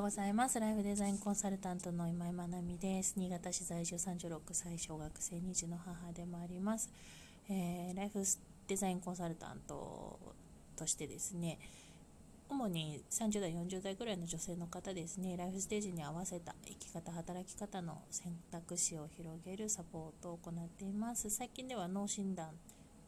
ようございます。ライフデザインコンサルタントの今井まなみです。新潟市在住36歳小学生2児の母でもあります。えー、ライフデザインコンサルタントとしてですね、主に30代、40代ぐらいの女性の方ですね、ライフステージに合わせた生き方、働き方の選択肢を広げるサポートを行っています。最近では脳診断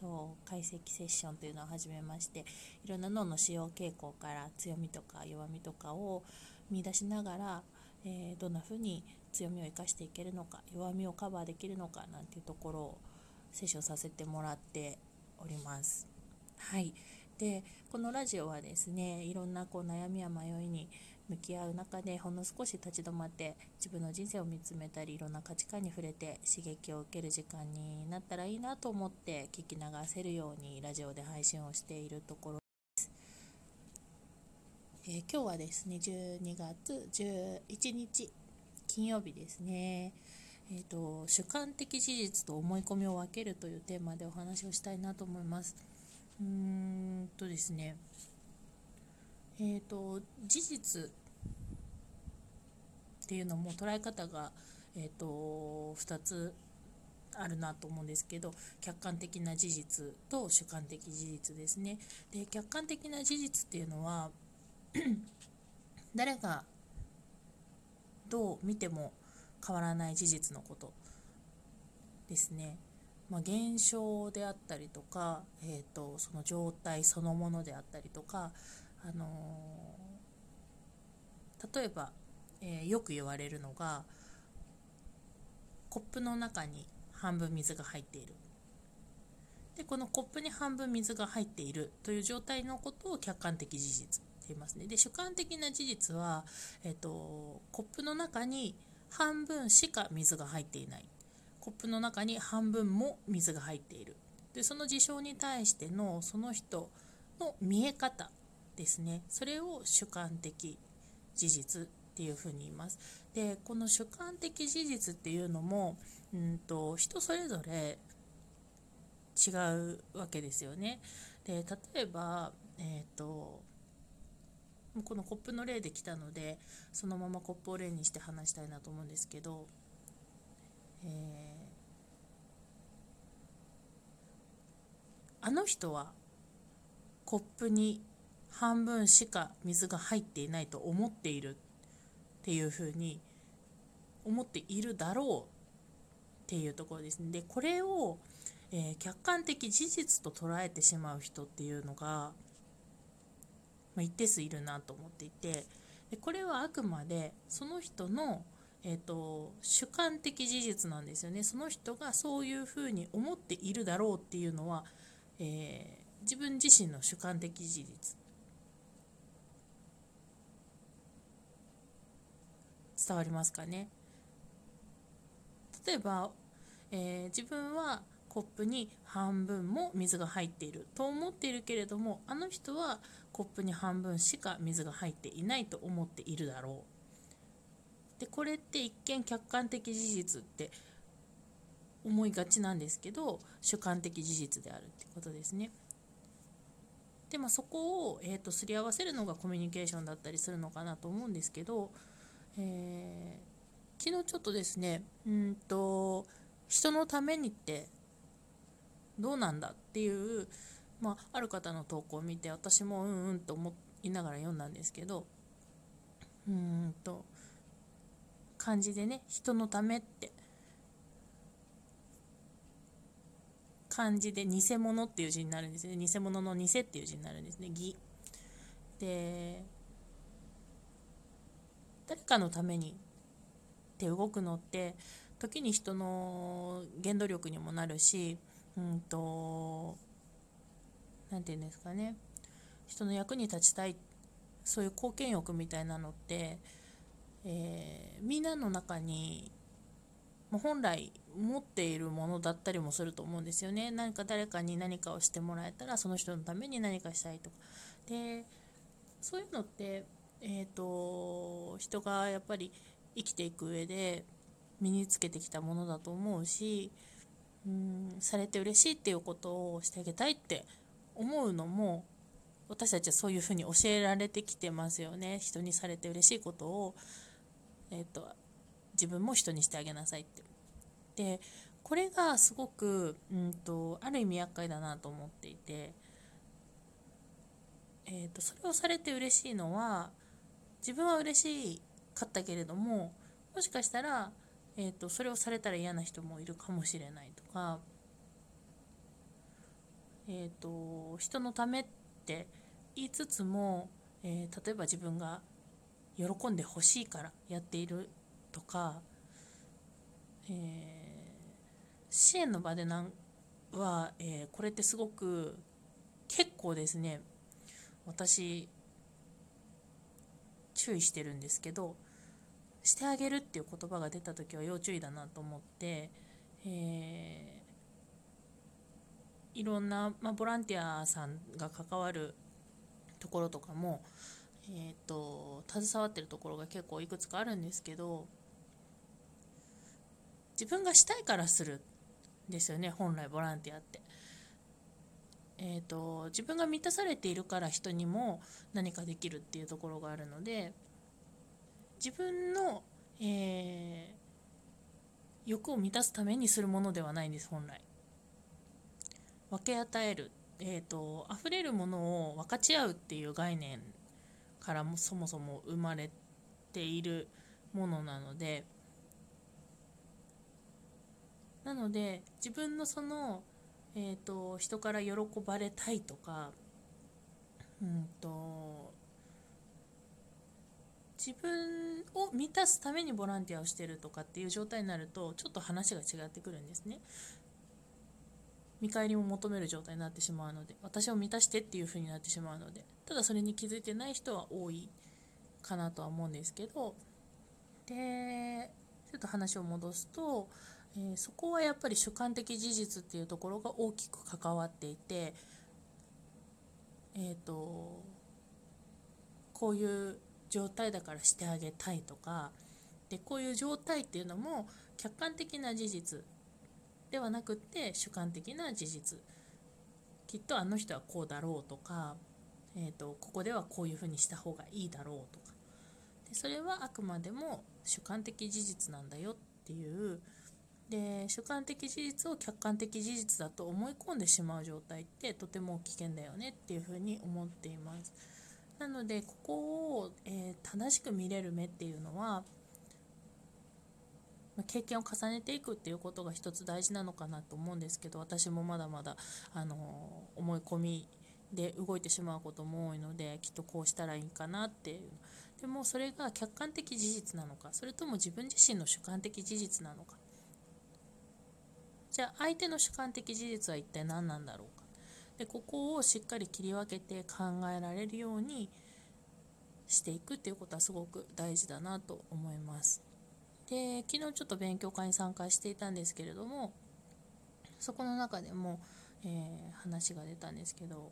と解析セッションというのを始めましていろんな脳の使用傾向から強みとか弱みとかを見出しながら、えー、どんな風に強みを生かしていけるのか弱みをカバーできるのかなんていうところをセッションさせてもらっております。はいでこのラジオはですねいろんなこう悩みや迷いに向き合う中でほんの少し立ち止まって自分の人生を見つめたりいろんな価値観に触れて刺激を受ける時間になったらいいなと思って聞き流せるようにラジオで配信をしているところ、えー、今日はですね12月11日金曜日ですねえーと、主観的事実と思い込みを分けるというテーマでお話をしたいなと思います。うーんとですね、えーと、事実っていうのも捉え方が、えーと、2つあるなと思うんですけど客観的な事実と主観的事実ですねで客観的な事実っていうのは 誰がどう見ても変わらない事実のことですね、まあ、現象であったりとか、えーと、その状態そのものであったりとか、あのー、例えばえー、よく言われるのがコップの中に半分水が入っている。でこのコップに半分水が入っているという状態のことを客観的事実。ていますねで主観的な事実は、えーと、コップの中に半分しか水が入っていないコップの中に半分も水が入っているでその事象に対してのその人の見え方ですねそれを主観的事実っていうふうに言います。でこの主観的事実っていうのも、うんと、人それぞれ違うわけですよね。で例えば、えーと、このコップの例で来たのでそのままコップを例にして話したいなと思うんですけど、えー、あの人はコップに半分しか水が入っていないと思っているっていうふうに思っているだろうっていうところですね。でこれを、えー、客観的事実と捉えてしまう人っていうのが、ま、一定数いるなと思っていてでこれはあくまでその人の、えーと、主観的事実なんですよね。その人がそういうふうに思っているだろうっていうのは、えー、自分自身の主観的事実伝わりますかね？例えば、えー、自分はコップに半分も水が入っていると思っているけれどもあの人はコップに半分しか水が入っていないと思っているだろうでこれって一見客観的事実って思いがちなんですけど主観的事実であるってことですね。でまあ、そこを、えーとすり合わせるのがコミュニケーションだったりするのかなと思うんですけどえー、昨日ちょっとですねうんと人のためにってどうなんだっていう、まあ、ある方の投稿を見て私もうんうんと思いながら読んだんですけどうんと漢字でね人のためって漢字で偽物っていう字になるんですね。偽物の偽っていう字になるんですね。義で誰かのためにって動くのって時に人の原動力にもなるしうんと何て言うんですかね。人の役に立ちたい。そういう貢献欲みたいなのって、えー、みんなの中に本来持っているものだったりもすると思うんですよね。何か誰かに何かをしてもらえたらその人のために何かしたいとか。でそういうのってえーと、人がやっぱり生きていく上で身につけてきたものだと思うしうんされて嬉しいっていうことをしてあげたいって思うのも私たちはそういうふうに教えられてきてますよね。人にされて嬉しいことを、えーと、自分も人にしてあげなさいって。でこれがすごく、うんと、ある意味厄介だなと思っていて、えーと、それをされて嬉しいのは自分は嬉しかったけれどももしかしたら、えーとそれをされたら嫌な人もいるかもしれないとかえーと、人のためって言いつつも、えー、例えば自分が喜んでほしいからやっているとか、えー、支援の場でなんは、えー、これってすごく結構ですね私注意してるんですけどしてあげるっていう言葉が出た時は要注意だなと思って、えーいろんな、まあ、ボランティアさんが関わるところとかも、えーと、携わってるところが結構いくつかあるんですけど自分がしたいからするんですよね本来ボランティアって。えーと、自分が満たされているから人にも何かできるっていうところがあるので自分の、えー、欲を満たすためにするものではないんです本来。分け与える、えーと、溢れるものを分かち合うっていう概念からもそもそも生まれているものなのでなので自分のその、えーと、人から喜ばれたいとか、うんと、自分を満たすためにボランティアをしてるとかっていう状態になるとちょっと話が違ってくるんですね。見返りも求める状態になってしまうので私を満たしてっていう風になってしまうのでただそれに気づいてない人は多いかなとは思うんですけどでちょっと話を戻すと、えー、そこはやっぱり主観的事実っていうところが大きく関わっていてえっ、ー、とこういう状態だからしてあげたいとかでこういう状態っていうのも客観的な事実ではなくって主観的な事実。きっとあの人はこうだろうとか、えーと、ここではこういうふうにした方がいいだろうとか。でそれはあくまでも主観的事実なんだよっていう。で主観的事実を客観的事実だと思い込んでしまう状態ってとても危険だよねっていうふうに思っています。なのでここを、えー、正しく見れる目っていうのは経験を重ねていくっていうことが一つ大事なのかなと思うんですけど私もまだまだあの思い込みで動いてしまうことも多いのできっとこうしたらいいかなっていう。でもそれが客観的事実なのかそれとも自分自身の主観的事実なのか。じゃあ相手の主観的事実は一体何なんだろうか。でここをしっかり切り分けて考えられるようにしていくっていうことはすごく大事だなと思います。で昨日ちょっと勉強会に参加していたんですけれどもそこの中でも、えー、話が出たんですけど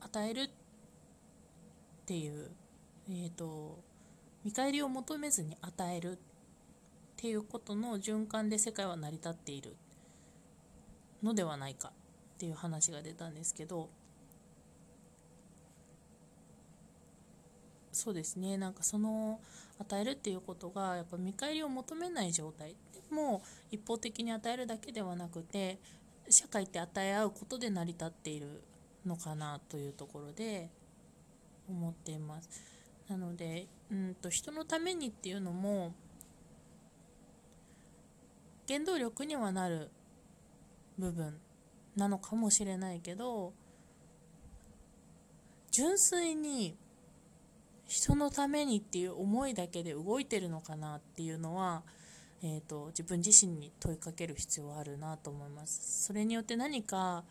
与えるっていう、えーと、見返りを求めずに与えるっていうことの循環で世界は成り立っているのではないかっていう話が出たんですけどそうですねなんかその与えるっていうことがやっぱ見返りを求めない状態。でも一方的に与えるだけではなくて社会って与え合うことで成り立っているのかなというところで思っています。なのでうんと人のためにっていうのも原動力にはなる部分。なのかもしれないけど純粋に人のためにっていう思いだけで動いてるのかなっていうのは、えーと、自分自身に問いかける必要はあるなと思います。それによって何か、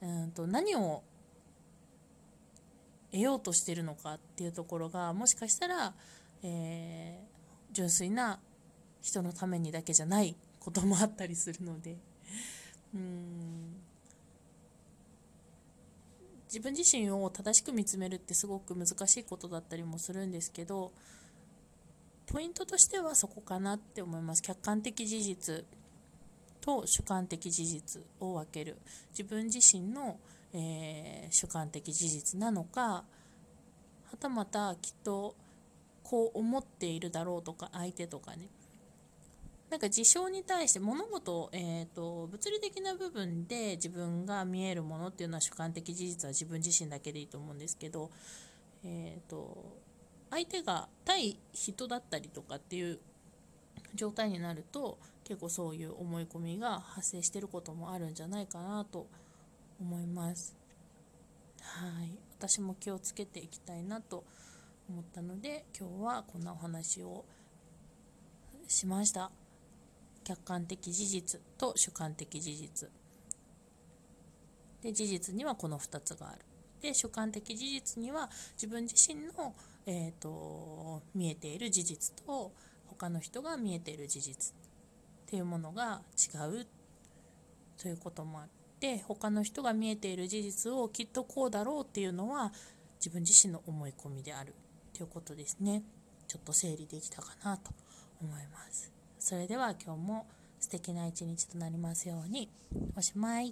うんと何を得ようとしてるのかっていうところがもしかしたら、えー、純粋な人のためにだけじゃないこともあったりするので。うん。自分自身を正しく見つめるってすごく難しいことだったりもするんですけどポイントとしてはそこかなって思います。客観的事実と主観的事実を分ける。自分自身の、えー、主観的事実なのかはたまたきっとこう思っているだろうとか相手とかね。なんか事象に対して物事、えーと、物理的な部分で自分が見えるものっていうのは主観的事実は自分自身だけでいいと思うんですけど、えーと、相手が対人だったりとかっていう状態になると結構そういう思い込みが発生してることもあるんじゃないかなと思います。はい私も気をつけていきたいなと思ったので今日はこんなお話をしました。客観的事実と主観的事実。で事実にはこの2つがある。で主観的事実には自分自身の、えーと、見えている事実と他の人が見えている事実。っていうものが違う。ということもあって他の人が見えている事実をきっとこうだろうっていうのは自分自身の思い込みである。ということですね。ちょっと整理できたかなと思います。それでは今日も素敵な一日となりますように。おしまい。